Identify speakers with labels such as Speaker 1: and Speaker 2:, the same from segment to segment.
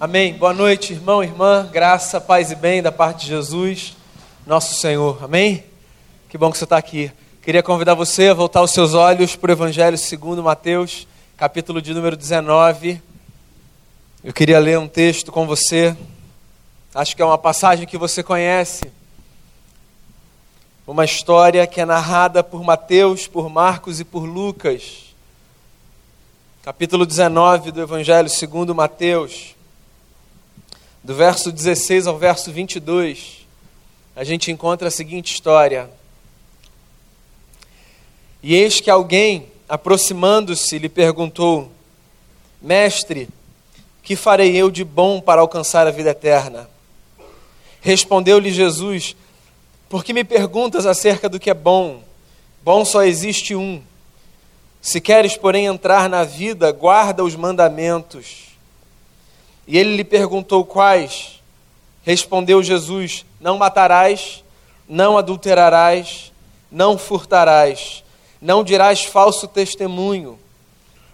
Speaker 1: Amém. Boa noite, irmão, irmã. Graça, paz e bem da parte de Jesus, nosso Senhor. Amém? Que bom que você está aqui. Queria convidar você a voltar os seus olhos para o Evangelho segundo Mateus, capítulo de número 19. Eu queria ler um texto com você. Acho que é uma passagem que você conhece. Uma história que é narrada por Mateus, por Marcos e por Lucas. Capítulo 19 do Evangelho segundo Mateus do verso 16 ao verso 22, a gente encontra a seguinte história. E eis que alguém, aproximando-se, lhe perguntou: Mestre, que farei eu de bom para alcançar a vida eterna? Respondeu-lhe Jesus: Por que me perguntas acerca do que é bom? Bom só existe um. Se queres, porém, entrar na vida, guarda os mandamentos. E ele lhe perguntou quais. Respondeu Jesus: Não matarás, não adulterarás, não furtarás, não dirás falso testemunho.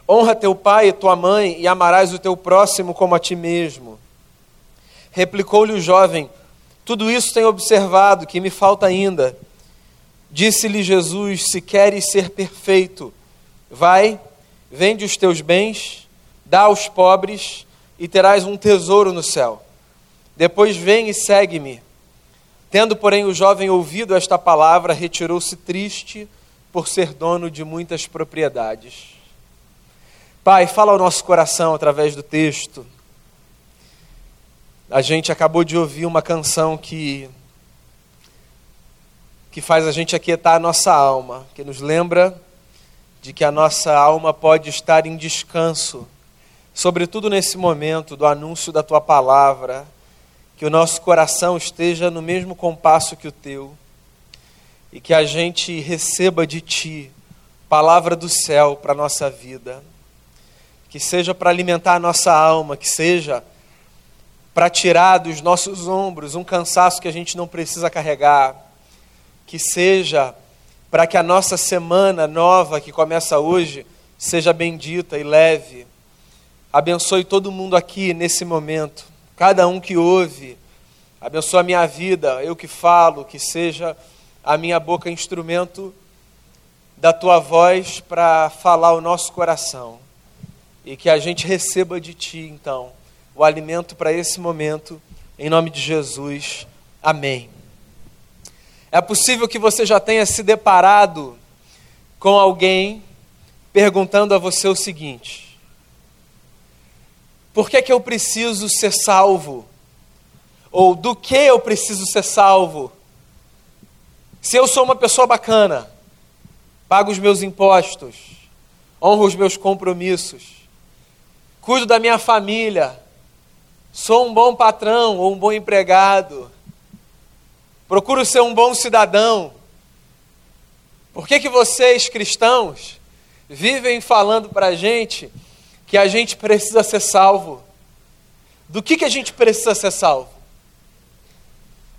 Speaker 1: Honra teu pai e tua mãe e amarás o teu próximo como a ti mesmo. Replicou-lhe o jovem: Tudo isso tenho observado, que me falta ainda. Disse-lhe Jesus: Se queres ser perfeito, vai, vende os teus bens, dá aos pobres e terás um tesouro no céu. Depois vem e segue-me. Tendo, porém, o jovem ouvido esta palavra, retirou-se triste por ser dono de muitas propriedades. Pai, fala ao nosso coração através do texto. A gente acabou de ouvir uma canção que que faz a gente aquietar a nossa alma, que nos lembra de que a nossa alma pode estar em descanso sobretudo nesse momento do anúncio da tua palavra, que o nosso coração esteja no mesmo compasso que o teu e que a gente receba de ti palavra do céu para a nossa vida, que seja para alimentar a nossa alma, que seja para tirar dos nossos ombros um cansaço que a gente não precisa carregar, que seja para que a nossa semana nova que começa hoje seja bendita e leve Abençoe todo mundo aqui nesse momento, cada um que ouve. Abençoe a minha vida, eu que falo, que seja a minha boca instrumento da tua voz para falar o nosso coração. E que a gente receba de ti, então, o alimento para esse momento, em nome de Jesus. Amém. É possível que você já tenha se deparado com alguém perguntando a você o seguinte: por que, que eu preciso ser salvo? Ou do que eu preciso ser salvo? Se eu sou uma pessoa bacana, pago os meus impostos, honro os meus compromissos, cuido da minha família, sou um bom patrão ou um bom empregado, procuro ser um bom cidadão, por que, que vocês, cristãos, vivem falando para a gente que a gente precisa ser salvo. Do que, que a gente precisa ser salvo?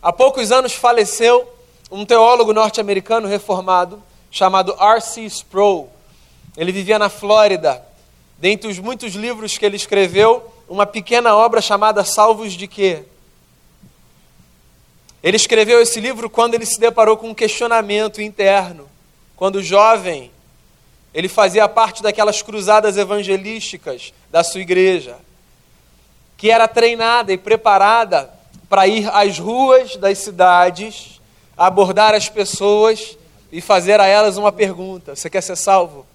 Speaker 1: Há poucos anos faleceu um teólogo norte-americano reformado chamado R.C. Sproul. Ele vivia na Flórida. Dentre os muitos livros que ele escreveu, uma pequena obra chamada Salvos de Quê? Ele escreveu esse livro quando ele se deparou com um questionamento interno. Quando jovem, ele fazia parte daquelas cruzadas evangelísticas da sua igreja, que era treinada e preparada para ir às ruas das cidades, abordar as pessoas e fazer a elas uma pergunta: Você quer ser salvo?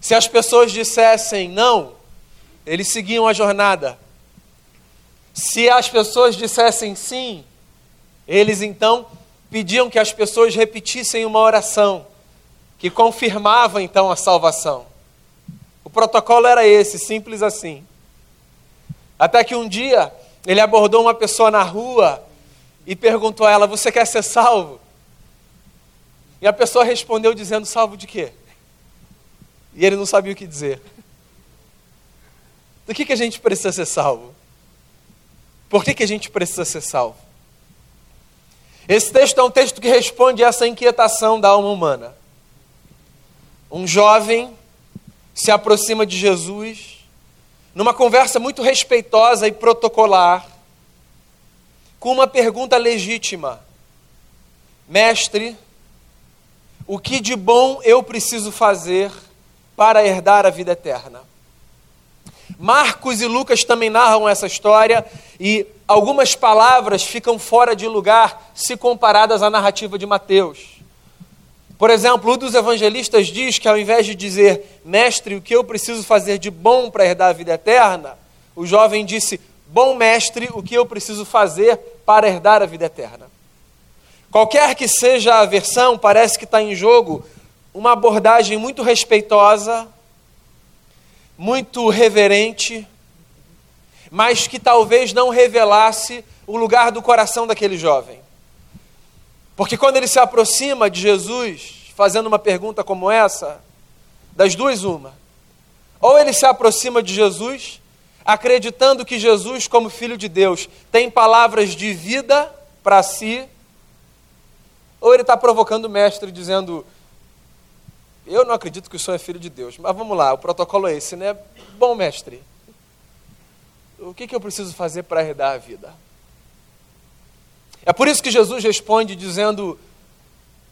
Speaker 1: Se as pessoas dissessem não, eles seguiam a jornada. Se as pessoas dissessem sim, eles então pediam que as pessoas repetissem uma oração que confirmava então a salvação. O protocolo era esse, simples assim. Até que um dia ele abordou uma pessoa na rua e perguntou a ela: Você quer ser salvo? E a pessoa respondeu dizendo: Salvo de quê? E ele não sabia o que dizer. Do que, que a gente precisa ser salvo? Por que, que a gente precisa ser salvo? Esse texto é um texto que responde a essa inquietação da alma humana. Um jovem se aproxima de Jesus numa conversa muito respeitosa e protocolar, com uma pergunta legítima: Mestre, o que de bom eu preciso fazer para herdar a vida eterna? Marcos e Lucas também narram essa história e algumas palavras ficam fora de lugar se comparadas à narrativa de Mateus. Por exemplo, um dos evangelistas diz que ao invés de dizer, mestre, o que eu preciso fazer de bom para herdar a vida eterna, o jovem disse, bom mestre, o que eu preciso fazer para herdar a vida eterna. Qualquer que seja a versão, parece que está em jogo uma abordagem muito respeitosa, muito reverente, mas que talvez não revelasse o lugar do coração daquele jovem. Porque quando ele se aproxima de Jesus, fazendo uma pergunta como essa, das duas, uma. Ou ele se aproxima de Jesus, acreditando que Jesus, como Filho de Deus, tem palavras de vida para si, ou ele está provocando o mestre, dizendo: eu não acredito que o senhor é filho de Deus, mas vamos lá, o protocolo é esse, né? Bom, mestre, o que, que eu preciso fazer para herdar a vida? É por isso que Jesus responde dizendo: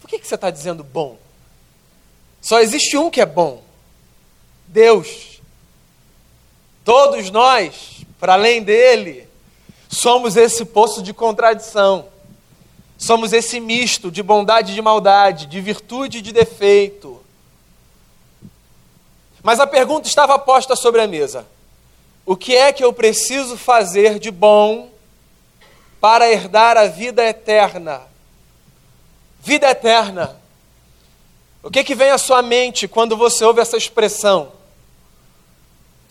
Speaker 1: Por que, que você está dizendo bom? Só existe um que é bom: Deus. Todos nós, para além dele, somos esse poço de contradição. Somos esse misto de bondade e de maldade, de virtude e de defeito. Mas a pergunta estava posta sobre a mesa: o que é que eu preciso fazer de bom para herdar a vida eterna? Vida eterna. O que, que vem à sua mente quando você ouve essa expressão?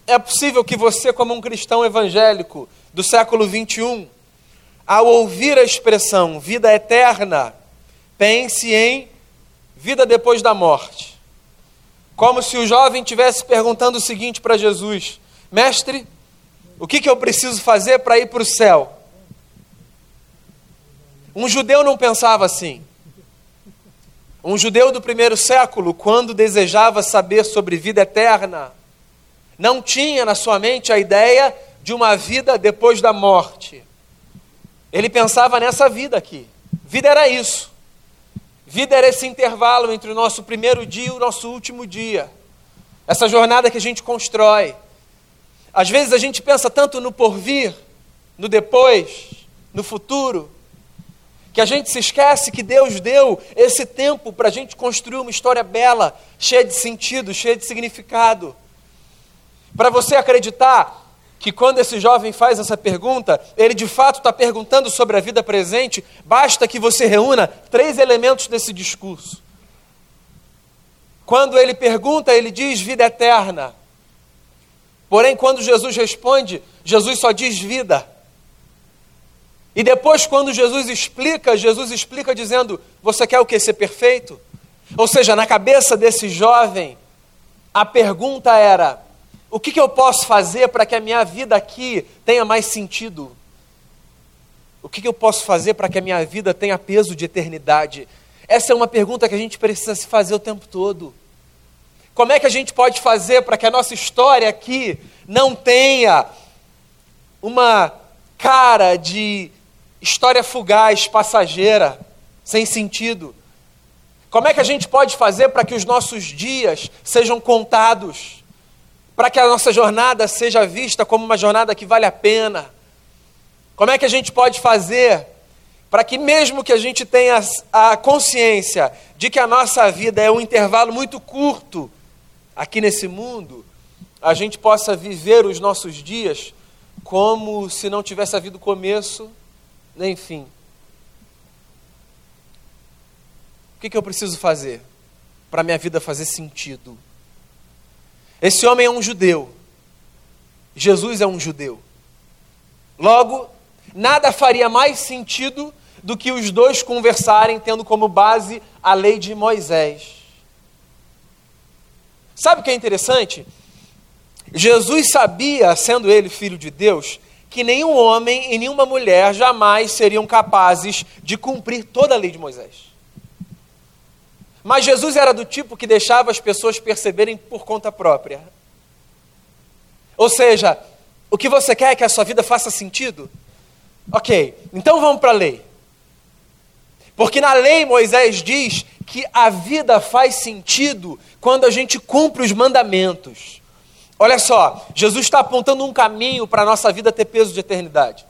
Speaker 1: É possível que você, como um cristão evangélico do século 21, ao ouvir a expressão vida eterna, pense em vida depois da morte. Como se o jovem estivesse perguntando o seguinte para Jesus: Mestre, o que, que eu preciso fazer para ir para o céu? Um judeu não pensava assim. Um judeu do primeiro século, quando desejava saber sobre vida eterna, não tinha na sua mente a ideia de uma vida depois da morte. Ele pensava nessa vida aqui. Vida era isso. Vida era esse intervalo entre o nosso primeiro dia e o nosso último dia. Essa jornada que a gente constrói. Às vezes a gente pensa tanto no porvir, no depois, no futuro, que a gente se esquece que Deus deu esse tempo para a gente construir uma história bela, cheia de sentido, cheia de significado. Para você acreditar que quando esse jovem faz essa pergunta, ele de fato está perguntando sobre a vida presente, basta que você reúna três elementos desse discurso. Quando ele pergunta, ele diz vida eterna. Porém, quando Jesus responde, Jesus só diz vida. E depois, quando Jesus explica, Jesus explica dizendo: Você quer o que? Ser perfeito? Ou seja, na cabeça desse jovem, a pergunta era: o que, que eu posso fazer para que a minha vida aqui tenha mais sentido? O que, que eu posso fazer para que a minha vida tenha peso de eternidade? Essa é uma pergunta que a gente precisa se fazer o tempo todo. Como é que a gente pode fazer para que a nossa história aqui não tenha uma cara de história fugaz, passageira, sem sentido? Como é que a gente pode fazer para que os nossos dias sejam contados? para que a nossa jornada seja vista como uma jornada que vale a pena? Como é que a gente pode fazer para que, mesmo que a gente tenha a consciência de que a nossa vida é um intervalo muito curto aqui nesse mundo, a gente possa viver os nossos dias como se não tivesse havido começo nem fim? O que, que eu preciso fazer para minha vida fazer sentido? Esse homem é um judeu. Jesus é um judeu. Logo, nada faria mais sentido do que os dois conversarem tendo como base a lei de Moisés. Sabe o que é interessante? Jesus sabia, sendo ele filho de Deus, que nenhum homem e nenhuma mulher jamais seriam capazes de cumprir toda a lei de Moisés. Mas Jesus era do tipo que deixava as pessoas perceberem por conta própria. Ou seja, o que você quer é que a sua vida faça sentido? Ok, então vamos para a lei. Porque na lei Moisés diz que a vida faz sentido quando a gente cumpre os mandamentos. Olha só, Jesus está apontando um caminho para a nossa vida ter peso de eternidade.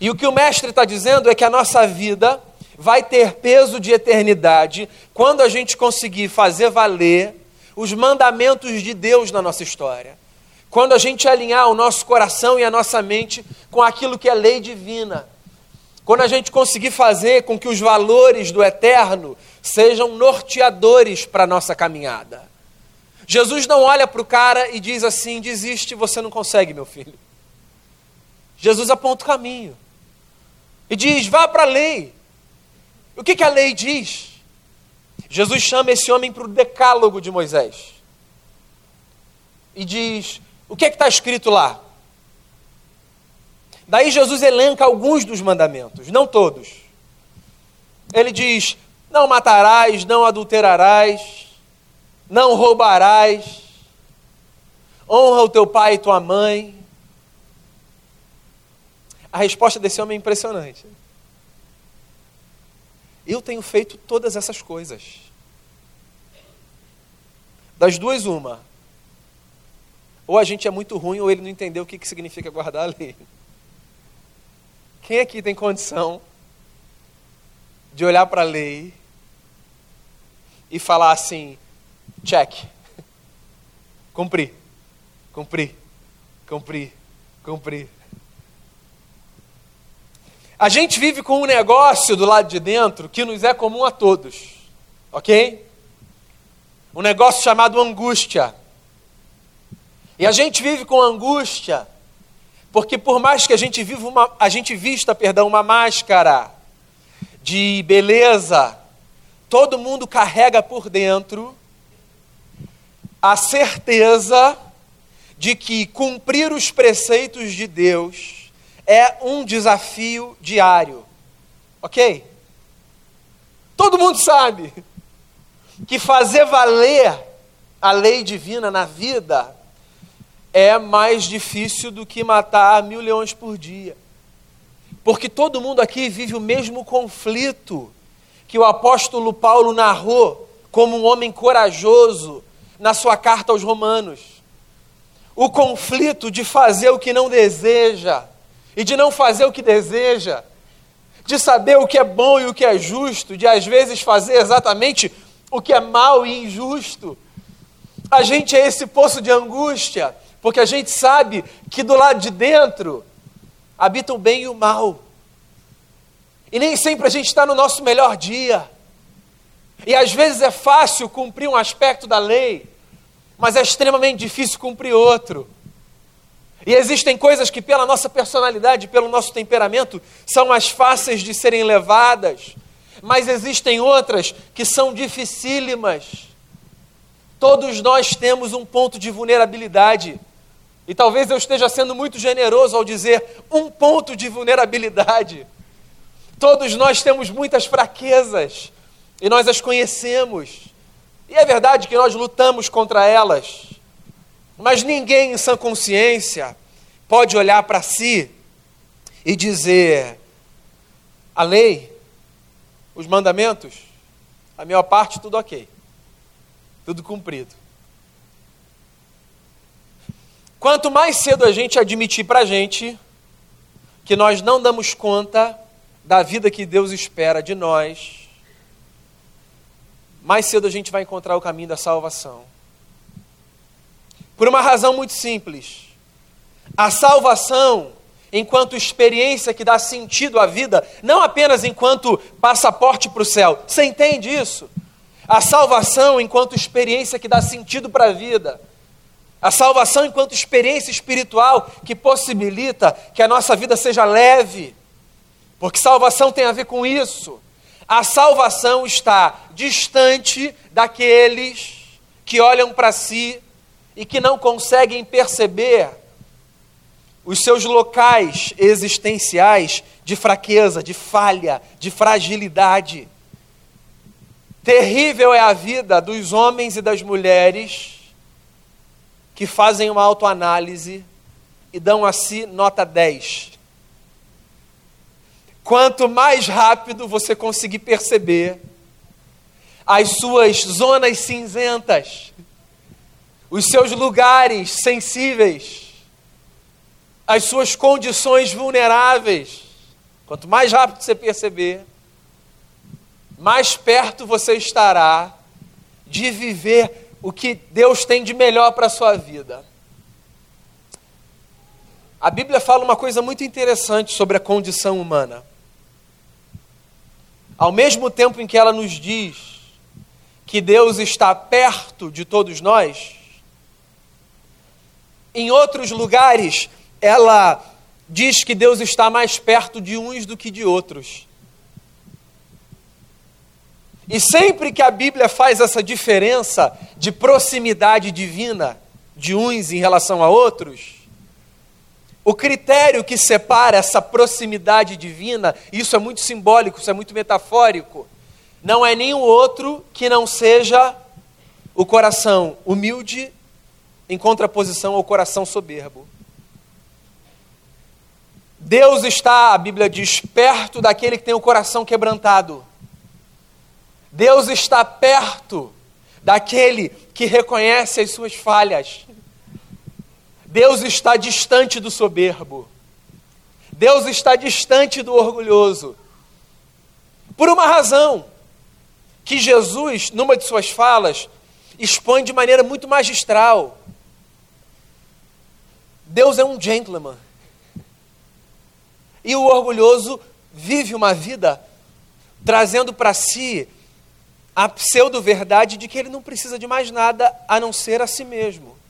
Speaker 1: E o que o Mestre está dizendo é que a nossa vida vai ter peso de eternidade quando a gente conseguir fazer valer os mandamentos de Deus na nossa história. Quando a gente alinhar o nosso coração e a nossa mente com aquilo que é lei divina. Quando a gente conseguir fazer com que os valores do eterno sejam norteadores para a nossa caminhada. Jesus não olha para o cara e diz assim: desiste, você não consegue, meu filho. Jesus aponta o caminho e diz: vá para a lei. O que, que a lei diz? Jesus chama esse homem para o decálogo de Moisés e diz: o que é está escrito lá? Daí Jesus elenca alguns dos mandamentos, não todos. Ele diz: não matarás, não adulterarás, não roubarás, honra o teu pai e tua mãe. A resposta desse homem é impressionante. Eu tenho feito todas essas coisas. Das duas, uma. Ou a gente é muito ruim, ou ele não entendeu o que, que significa guardar a lei. Quem aqui tem condição de olhar para a lei e falar assim: check, cumpri, cumpri, cumpri, cumpri. A gente vive com um negócio do lado de dentro que nos é comum a todos, ok? Um negócio chamado angústia. E a gente vive com angústia porque por mais que a gente viva uma, a gente vista, perdão, uma máscara de beleza, todo mundo carrega por dentro a certeza de que cumprir os preceitos de Deus é um desafio diário. OK? Todo mundo sabe que fazer valer a lei divina na vida é mais difícil do que matar mil leões por dia. Porque todo mundo aqui vive o mesmo conflito que o apóstolo Paulo narrou como um homem corajoso na sua carta aos Romanos. O conflito de fazer o que não deseja e de não fazer o que deseja, de saber o que é bom e o que é justo, de às vezes fazer exatamente o que é mal e injusto. A gente é esse poço de angústia porque a gente sabe que do lado de dentro habita o bem e o mal. E nem sempre a gente está no nosso melhor dia. E às vezes é fácil cumprir um aspecto da lei, mas é extremamente difícil cumprir outro. E existem coisas que, pela nossa personalidade, pelo nosso temperamento, são mais fáceis de serem levadas, mas existem outras que são dificílimas. Todos nós temos um ponto de vulnerabilidade. E talvez eu esteja sendo muito generoso ao dizer um ponto de vulnerabilidade. Todos nós temos muitas fraquezas e nós as conhecemos. E é verdade que nós lutamos contra elas. Mas ninguém em sã consciência pode olhar para si e dizer: a lei, os mandamentos, a maior parte tudo ok, tudo cumprido. Quanto mais cedo a gente admitir para a gente que nós não damos conta da vida que Deus espera de nós, mais cedo a gente vai encontrar o caminho da salvação. Por uma razão muito simples. A salvação, enquanto experiência que dá sentido à vida, não apenas enquanto passaporte para o céu. Você entende isso? A salvação, enquanto experiência que dá sentido para a vida a salvação enquanto experiência espiritual que possibilita que a nossa vida seja leve. Porque salvação tem a ver com isso. A salvação está distante daqueles que olham para si e que não conseguem perceber os seus locais existenciais de fraqueza, de falha, de fragilidade. Terrível é a vida dos homens e das mulheres que fazem uma autoanálise e dão a si nota 10. Quanto mais rápido você conseguir perceber as suas zonas cinzentas, os seus lugares sensíveis, as suas condições vulneráveis, quanto mais rápido você perceber, mais perto você estará de viver o que Deus tem de melhor para a sua vida. A Bíblia fala uma coisa muito interessante sobre a condição humana. Ao mesmo tempo em que ela nos diz que Deus está perto de todos nós, em outros lugares ela diz que Deus está mais perto de uns do que de outros. E sempre que a Bíblia faz essa diferença de proximidade divina de uns em relação a outros, o critério que separa essa proximidade divina, isso é muito simbólico, isso é muito metafórico, não é nenhum outro que não seja o coração humilde em contraposição ao coração soberbo. Deus está, a Bíblia diz, perto daquele que tem o coração quebrantado. Deus está perto daquele que reconhece as suas falhas. Deus está distante do soberbo. Deus está distante do orgulhoso. Por uma razão que Jesus, numa de suas falas, expõe de maneira muito magistral. Deus é um gentleman. E o orgulhoso vive uma vida trazendo para si a pseudo-verdade de que ele não precisa de mais nada a não ser a si mesmo.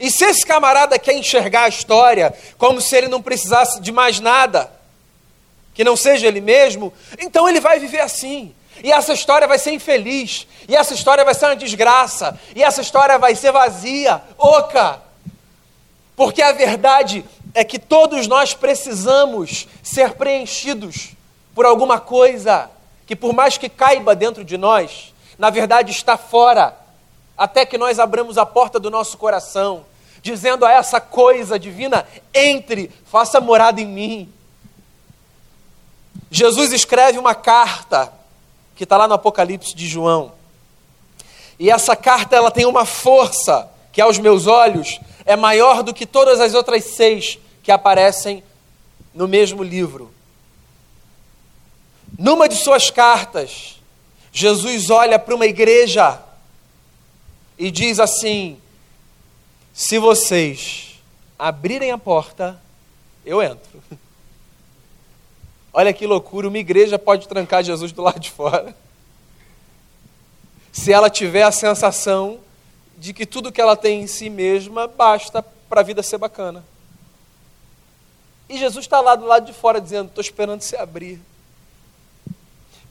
Speaker 1: E se esse camarada quer enxergar a história como se ele não precisasse de mais nada, que não seja ele mesmo, então ele vai viver assim. E essa história vai ser infeliz, e essa história vai ser uma desgraça, e essa história vai ser vazia, oca. Porque a verdade é que todos nós precisamos ser preenchidos por alguma coisa que, por mais que caiba dentro de nós, na verdade está fora, até que nós abramos a porta do nosso coração, dizendo a essa coisa divina: entre, faça morada em mim. Jesus escreve uma carta que está lá no Apocalipse de João. E essa carta ela tem uma força que aos meus olhos é maior do que todas as outras seis que aparecem no mesmo livro. Numa de suas cartas, Jesus olha para uma igreja e diz assim: Se vocês abrirem a porta, eu entro. Olha que loucura, uma igreja pode trancar Jesus do lado de fora. Se ela tiver a sensação de que tudo que ela tem em si mesma basta para a vida ser bacana. E Jesus está lá do lado de fora dizendo: Estou esperando se abrir.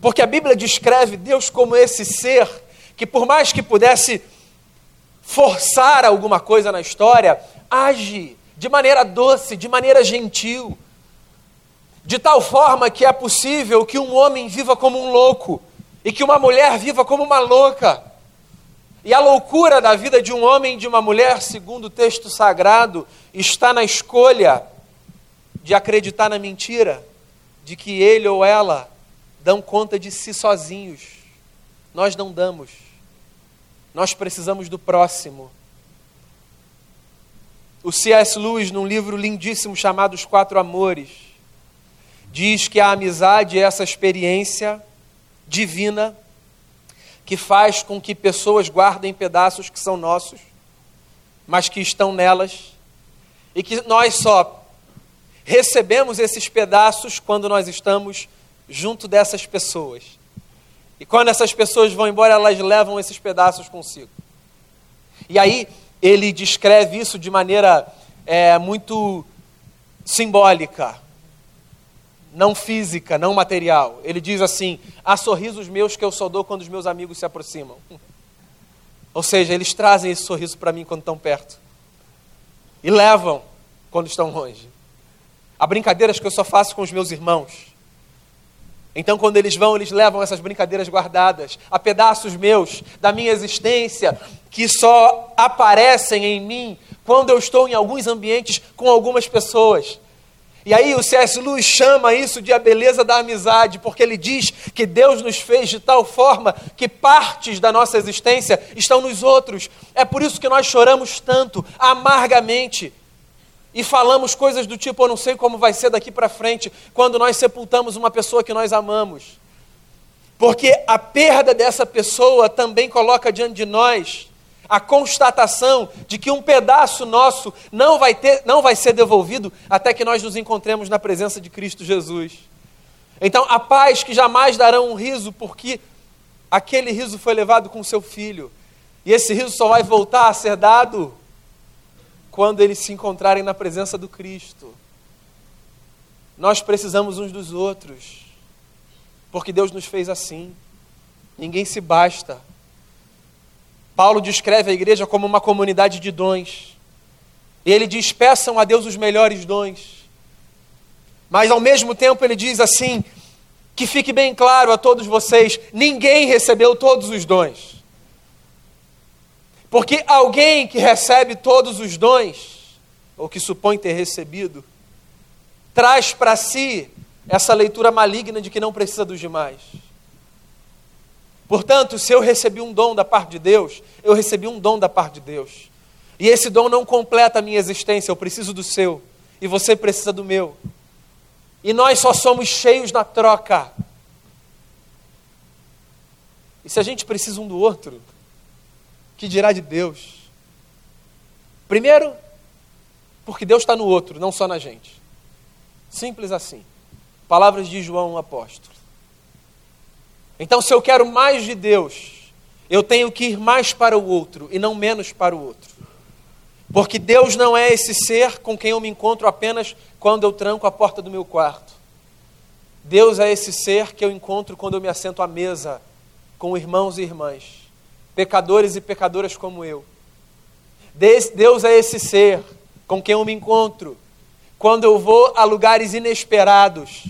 Speaker 1: Porque a Bíblia descreve Deus como esse ser que, por mais que pudesse forçar alguma coisa na história, age de maneira doce, de maneira gentil, de tal forma que é possível que um homem viva como um louco e que uma mulher viva como uma louca. E a loucura da vida de um homem e de uma mulher, segundo o texto sagrado, está na escolha de acreditar na mentira, de que ele ou ela dão conta de si sozinhos. Nós não damos. Nós precisamos do próximo. O C.S. Lewis, num livro lindíssimo chamado Os Quatro Amores, diz que a amizade é essa experiência divina que faz com que pessoas guardem pedaços que são nossos, mas que estão nelas, e que nós só recebemos esses pedaços quando nós estamos junto dessas pessoas. E quando essas pessoas vão embora, elas levam esses pedaços consigo. E aí ele descreve isso de maneira é, muito simbólica, não física, não material. Ele diz assim: há sorrisos meus que eu só dou quando os meus amigos se aproximam. Ou seja, eles trazem esse sorriso para mim quando estão perto e levam quando estão longe. Há brincadeiras que eu só faço com os meus irmãos. Então, quando eles vão, eles levam essas brincadeiras guardadas, a pedaços meus da minha existência, que só aparecem em mim quando eu estou em alguns ambientes com algumas pessoas. E aí o C.S. Lewis chama isso de a beleza da amizade, porque ele diz que Deus nos fez de tal forma que partes da nossa existência estão nos outros. É por isso que nós choramos tanto, amargamente, e falamos coisas do tipo: eu não sei como vai ser daqui para frente, quando nós sepultamos uma pessoa que nós amamos. Porque a perda dessa pessoa também coloca diante de nós a constatação de que um pedaço nosso não vai, ter, não vai ser devolvido até que nós nos encontremos na presença de Cristo Jesus. Então, a paz que jamais darão um riso, porque aquele riso foi levado com seu filho. E esse riso só vai voltar a ser dado quando eles se encontrarem na presença do Cristo. Nós precisamos uns dos outros, porque Deus nos fez assim. Ninguém se basta. Paulo descreve a igreja como uma comunidade de dons. E ele diz: peçam a Deus os melhores dons. Mas ao mesmo tempo ele diz assim: que fique bem claro a todos vocês: ninguém recebeu todos os dons. Porque alguém que recebe todos os dons, ou que supõe ter recebido, traz para si essa leitura maligna de que não precisa dos demais. Portanto, se eu recebi um dom da parte de Deus, eu recebi um dom da parte de Deus. E esse dom não completa a minha existência, eu preciso do seu, e você precisa do meu. E nós só somos cheios na troca. E se a gente precisa um do outro, que dirá de Deus? Primeiro, porque Deus está no outro, não só na gente. Simples assim. Palavras de João, apóstolo. Então, se eu quero mais de Deus, eu tenho que ir mais para o outro e não menos para o outro. Porque Deus não é esse ser com quem eu me encontro apenas quando eu tranco a porta do meu quarto. Deus é esse ser que eu encontro quando eu me assento à mesa com irmãos e irmãs pecadores e pecadoras como eu. Deus é esse ser com quem eu me encontro quando eu vou a lugares inesperados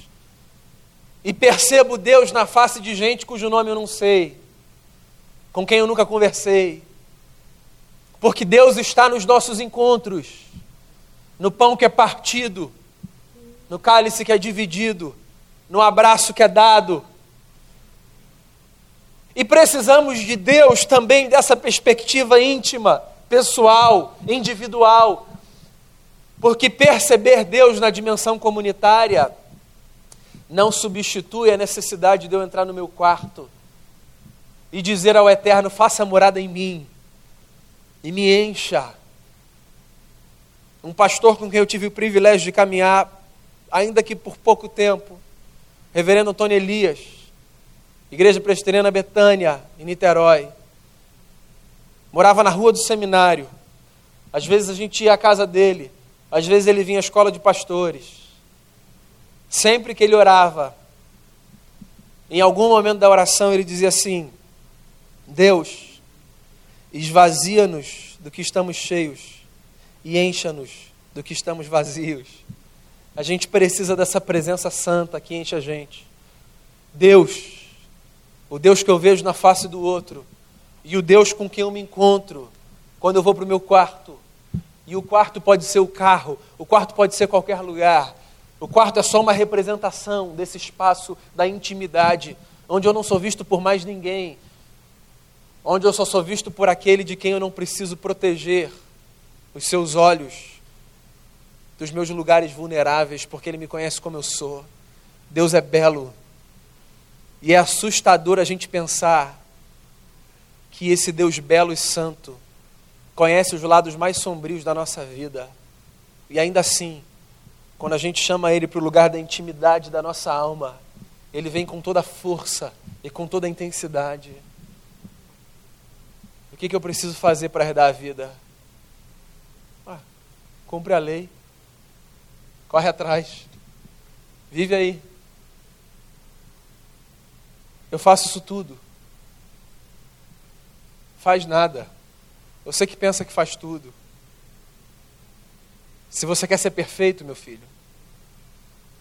Speaker 1: e percebo Deus na face de gente cujo nome eu não sei, com quem eu nunca conversei. Porque Deus está nos nossos encontros, no pão que é partido, no cálice que é dividido, no abraço que é dado, e precisamos de Deus também dessa perspectiva íntima, pessoal, individual. Porque perceber Deus na dimensão comunitária não substitui a necessidade de eu entrar no meu quarto e dizer ao Eterno: faça morada em mim e me encha. Um pastor com quem eu tive o privilégio de caminhar, ainda que por pouco tempo, Reverendo Antônio Elias, Igreja Presbiteriana Betânia, em Niterói. Morava na rua do seminário. Às vezes a gente ia à casa dele, às vezes ele vinha à escola de pastores. Sempre que ele orava, em algum momento da oração ele dizia assim: Deus, esvazia-nos do que estamos cheios e encha-nos do que estamos vazios. A gente precisa dessa presença santa que enche a gente. Deus, o Deus que eu vejo na face do outro, e o Deus com quem eu me encontro quando eu vou para o meu quarto. E o quarto pode ser o carro, o quarto pode ser qualquer lugar. O quarto é só uma representação desse espaço da intimidade, onde eu não sou visto por mais ninguém, onde eu só sou visto por aquele de quem eu não preciso proteger os seus olhos dos meus lugares vulneráveis, porque ele me conhece como eu sou. Deus é belo, e é assustador a gente pensar que esse Deus belo e santo conhece os lados mais sombrios da nossa vida. E ainda assim, quando a gente chama Ele para o lugar da intimidade da nossa alma, Ele vem com toda a força e com toda a intensidade. O que, que eu preciso fazer para herdar a vida? Ah, cumpre a lei, corre atrás, vive aí. Eu faço isso tudo. Faz nada. Você que pensa que faz tudo. Se você quer ser perfeito, meu filho,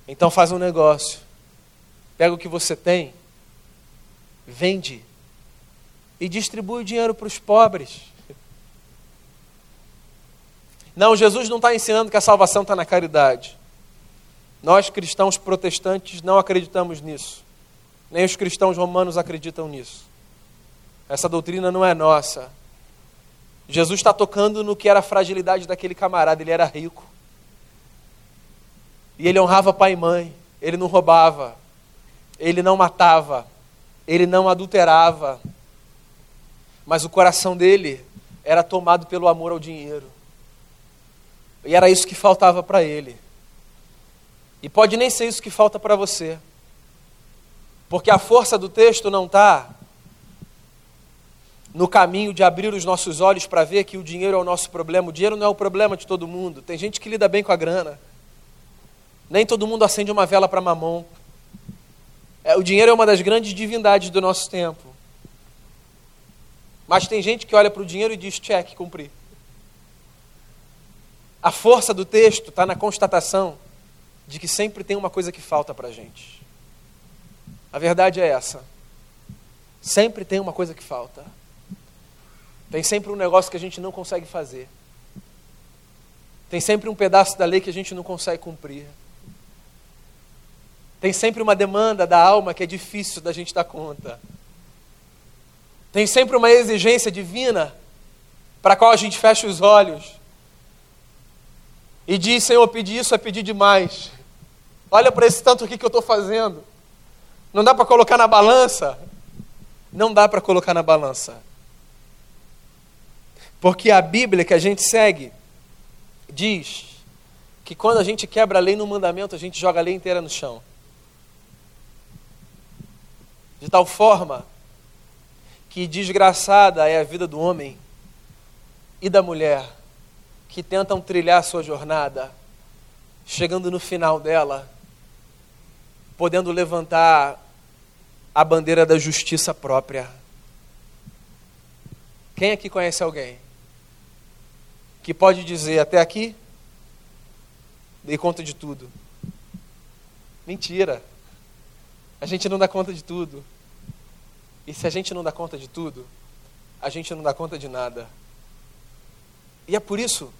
Speaker 1: então faz um negócio. Pega o que você tem, vende e distribui o dinheiro para os pobres. Não, Jesus não está ensinando que a salvação está na caridade. Nós, cristãos protestantes, não acreditamos nisso. Nem os cristãos romanos acreditam nisso. Essa doutrina não é nossa. Jesus está tocando no que era a fragilidade daquele camarada. Ele era rico. E ele honrava pai e mãe. Ele não roubava. Ele não matava. Ele não adulterava. Mas o coração dele era tomado pelo amor ao dinheiro. E era isso que faltava para ele. E pode nem ser isso que falta para você. Porque a força do texto não está no caminho de abrir os nossos olhos para ver que o dinheiro é o nosso problema. O dinheiro não é o problema de todo mundo. Tem gente que lida bem com a grana. Nem todo mundo acende uma vela para mamão. É, o dinheiro é uma das grandes divindades do nosso tempo. Mas tem gente que olha para o dinheiro e diz: cheque, cumpri. A força do texto está na constatação de que sempre tem uma coisa que falta para a gente. A verdade é essa. Sempre tem uma coisa que falta. Tem sempre um negócio que a gente não consegue fazer. Tem sempre um pedaço da lei que a gente não consegue cumprir. Tem sempre uma demanda da alma que é difícil da gente dar conta. Tem sempre uma exigência divina para a qual a gente fecha os olhos e diz: Senhor, pedir isso é pedir demais. Olha para esse tanto aqui que eu estou fazendo. Não dá para colocar na balança? Não dá para colocar na balança. Porque a Bíblia que a gente segue diz que quando a gente quebra a lei no mandamento, a gente joga a lei inteira no chão. De tal forma que desgraçada é a vida do homem e da mulher que tentam trilhar sua jornada, chegando no final dela, podendo levantar a bandeira da justiça própria. Quem aqui conhece alguém que pode dizer até aqui? Dei conta de tudo. Mentira. A gente não dá conta de tudo. E se a gente não dá conta de tudo, a gente não dá conta de nada. E é por isso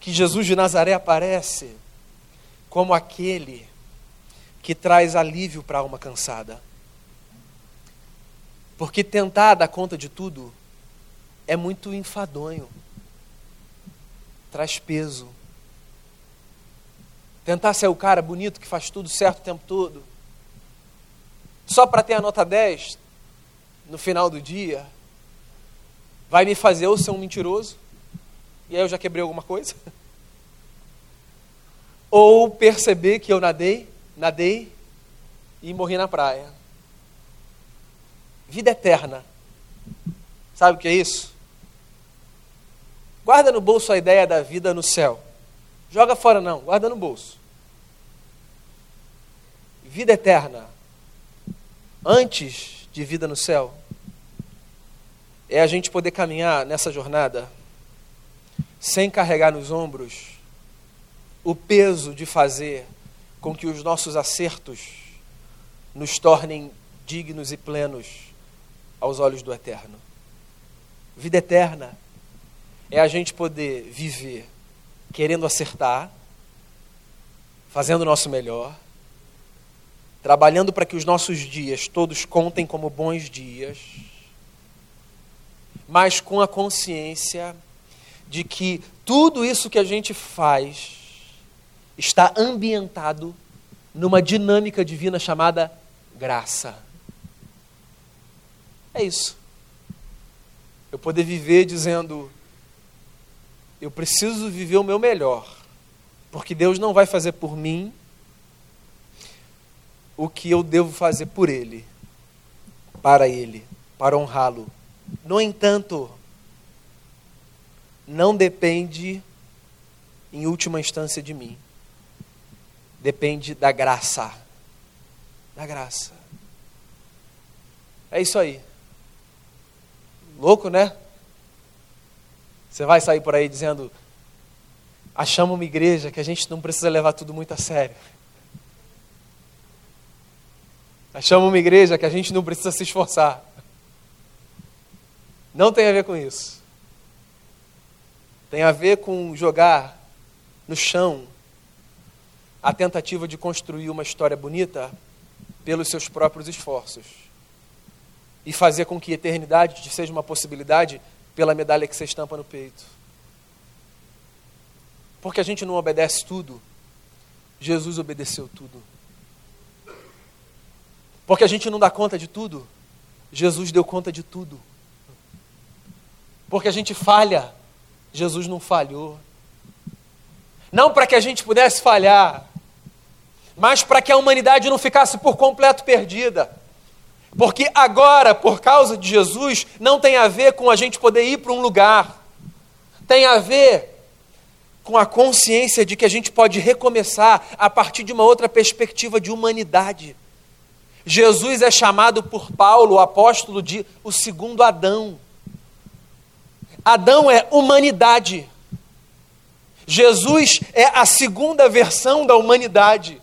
Speaker 1: que Jesus de Nazaré aparece como aquele que traz alívio para a alma cansada. Porque tentar dar conta de tudo é muito enfadonho, traz peso. Tentar ser o cara bonito que faz tudo certo o tempo todo, só para ter a nota 10 no final do dia, vai me fazer ou ser um mentiroso, e aí eu já quebrei alguma coisa. Ou perceber que eu nadei, nadei e morri na praia. Vida eterna. Sabe o que é isso? Guarda no bolso a ideia da vida no céu. Joga fora não, guarda no bolso. Vida eterna. Antes de vida no céu é a gente poder caminhar nessa jornada sem carregar nos ombros o peso de fazer com que os nossos acertos nos tornem dignos e plenos aos olhos do Eterno. Vida eterna é a gente poder viver querendo acertar, fazendo o nosso melhor, trabalhando para que os nossos dias todos contem como bons dias mas com a consciência de que tudo isso que a gente faz está ambientado numa dinâmica divina chamada graça. É isso. Eu poder viver dizendo: eu preciso viver o meu melhor, porque Deus não vai fazer por mim o que eu devo fazer por Ele, para Ele, para honrá-lo. No entanto, não depende, em última instância, de mim. Depende da graça. Da graça. É isso aí. Louco, né? Você vai sair por aí dizendo: achamos uma igreja que a gente não precisa levar tudo muito a sério. Achamos uma igreja que a gente não precisa se esforçar. Não tem a ver com isso. Tem a ver com jogar no chão a tentativa de construir uma história bonita pelos seus próprios esforços e fazer com que a eternidade seja uma possibilidade pela medalha que você estampa no peito. Porque a gente não obedece tudo, Jesus obedeceu tudo. Porque a gente não dá conta de tudo, Jesus deu conta de tudo. Porque a gente falha, Jesus não falhou. Não para que a gente pudesse falhar, mas para que a humanidade não ficasse por completo perdida. Porque agora, por causa de Jesus, não tem a ver com a gente poder ir para um lugar, tem a ver com a consciência de que a gente pode recomeçar a partir de uma outra perspectiva de humanidade. Jesus é chamado por Paulo, o apóstolo, de o segundo Adão. Adão é humanidade. Jesus é a segunda versão da humanidade.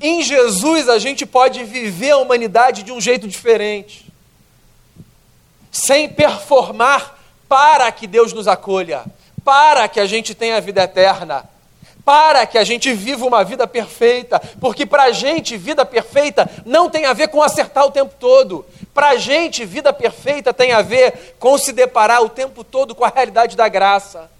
Speaker 1: Em Jesus a gente pode viver a humanidade de um jeito diferente, sem performar para que Deus nos acolha, para que a gente tenha a vida eterna, para que a gente viva uma vida perfeita, porque para a gente vida perfeita não tem a ver com acertar o tempo todo, para a gente vida perfeita tem a ver com se deparar o tempo todo com a realidade da graça.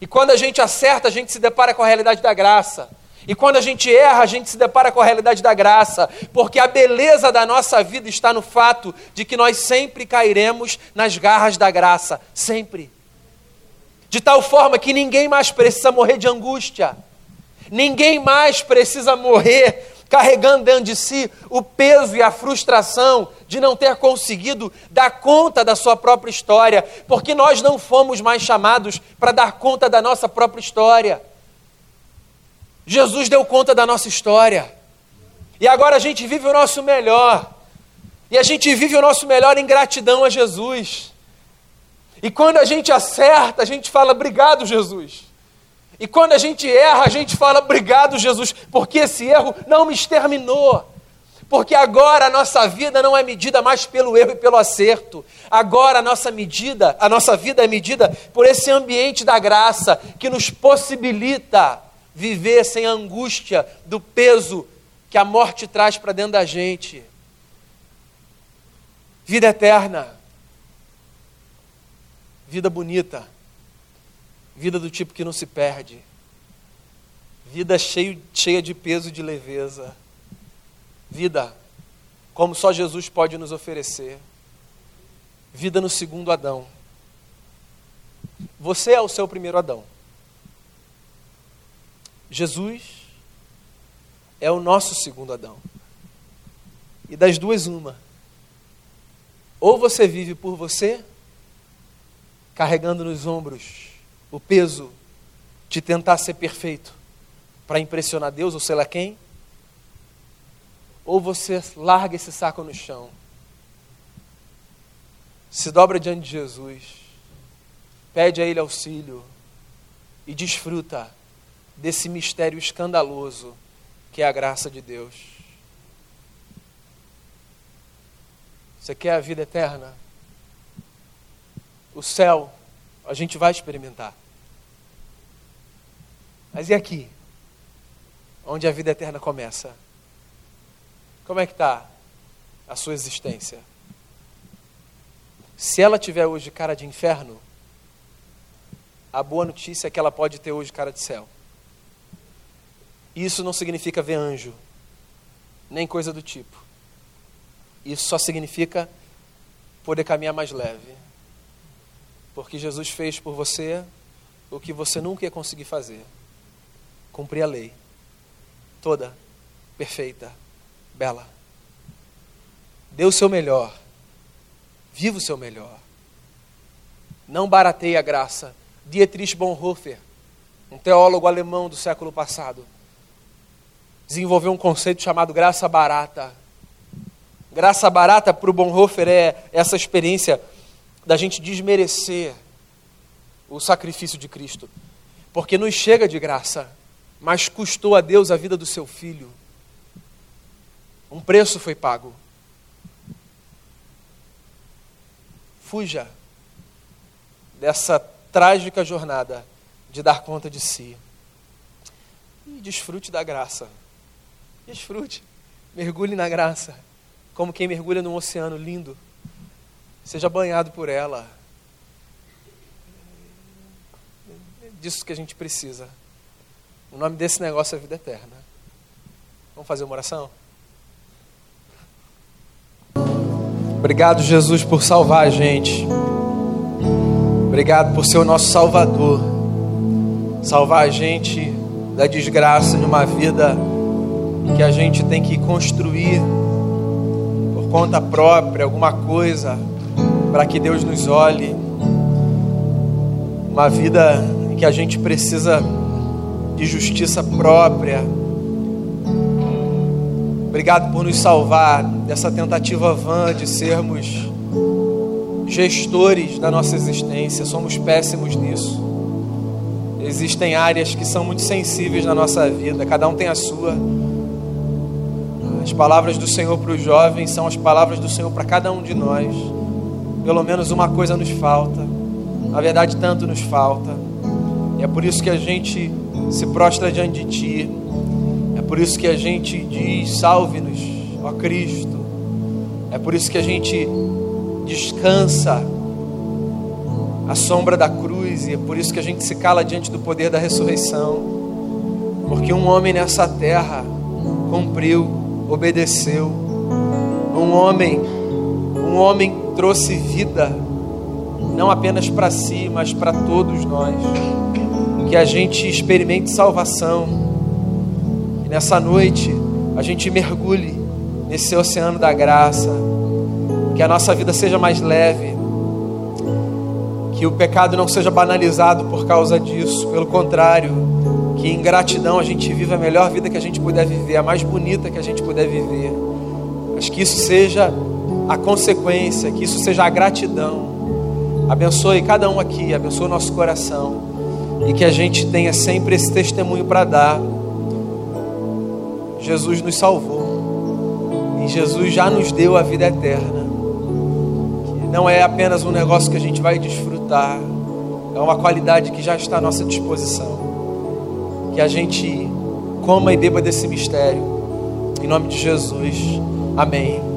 Speaker 1: E quando a gente acerta, a gente se depara com a realidade da graça. E quando a gente erra, a gente se depara com a realidade da graça, porque a beleza da nossa vida está no fato de que nós sempre cairemos nas garras da graça, sempre. De tal forma que ninguém mais precisa morrer de angústia, ninguém mais precisa morrer carregando dentro de si o peso e a frustração de não ter conseguido dar conta da sua própria história, porque nós não fomos mais chamados para dar conta da nossa própria história. Jesus deu conta da nossa história. E agora a gente vive o nosso melhor. E a gente vive o nosso melhor em gratidão a Jesus. E quando a gente acerta, a gente fala obrigado, Jesus. E quando a gente erra, a gente fala obrigado, Jesus, porque esse erro não me exterminou. Porque agora a nossa vida não é medida mais pelo erro e pelo acerto. Agora a nossa medida, a nossa vida é medida por esse ambiente da graça que nos possibilita viver sem a angústia do peso que a morte traz para dentro da gente. Vida eterna. Vida bonita. Vida do tipo que não se perde. Vida cheio, cheia de peso e de leveza. Vida como só Jesus pode nos oferecer. Vida no segundo Adão. Você é o seu primeiro Adão. Jesus é o nosso segundo Adão. E das duas, uma. Ou você vive por você, carregando nos ombros o peso de tentar ser perfeito para impressionar Deus ou sei lá quem, ou você larga esse saco no chão, se dobra diante de Jesus, pede a Ele auxílio e desfruta desse mistério escandaloso que é a graça de Deus. Você quer a vida eterna? O céu, a gente vai experimentar. Mas e aqui? Onde a vida eterna começa? Como é que está a sua existência? Se ela tiver hoje cara de inferno, a boa notícia é que ela pode ter hoje cara de céu. Isso não significa ver anjo, nem coisa do tipo. Isso só significa poder caminhar mais leve. Porque Jesus fez por você o que você nunca ia conseguir fazer: cumprir a lei. Toda, perfeita, bela. Dê o seu melhor. Viva o seu melhor. Não barateie a graça. Dietrich Bonhoeffer, um teólogo alemão do século passado, desenvolveu um conceito chamado graça barata. Graça barata para o Bonhoeffer é essa experiência da gente desmerecer o sacrifício de Cristo. Porque nos chega de graça, mas custou a Deus a vida do seu filho. Um preço foi pago. Fuja dessa trágica jornada de dar conta de si. E desfrute da graça. Desfrute. Mergulhe na graça. Como quem mergulha num oceano lindo. Seja banhado por ela. É disso que a gente precisa. O nome desse negócio é vida eterna. Vamos fazer uma oração? Obrigado, Jesus, por salvar a gente. Obrigado por ser o nosso Salvador. Salvar a gente da desgraça de uma vida que a gente tem que construir por conta própria, alguma coisa, para que Deus nos olhe. Uma vida em que a gente precisa de justiça própria Obrigado por nos salvar dessa tentativa vã de sermos gestores da nossa existência. Somos péssimos nisso. Existem áreas que são muito sensíveis na nossa vida, cada um tem a sua. As palavras do Senhor para os jovens são as palavras do Senhor para cada um de nós. Pelo menos uma coisa nos falta. Na verdade, tanto nos falta. E é por isso que a gente se prostra diante de Ti por isso que a gente diz: salve-nos, ó Cristo. É por isso que a gente descansa à sombra da cruz e é por isso que a gente se cala diante do poder da ressurreição. Porque um homem nessa terra cumpriu, obedeceu. Um homem, um homem trouxe vida não apenas para si, mas para todos nós. Que a gente experimente salvação nessa noite a gente mergulhe nesse oceano da graça, que a nossa vida seja mais leve, que o pecado não seja banalizado por causa disso, pelo contrário, que em gratidão a gente viva a melhor vida que a gente puder viver, a mais bonita que a gente puder viver, mas que isso seja a consequência, que isso seja a gratidão. Abençoe cada um aqui, abençoe o nosso coração e que a gente tenha sempre esse testemunho para dar Jesus nos salvou. E Jesus já nos deu a vida eterna. Que não é apenas um negócio que a gente vai desfrutar, é uma qualidade que já está à nossa disposição. Que a gente coma e beba desse mistério. Em nome de Jesus. Amém.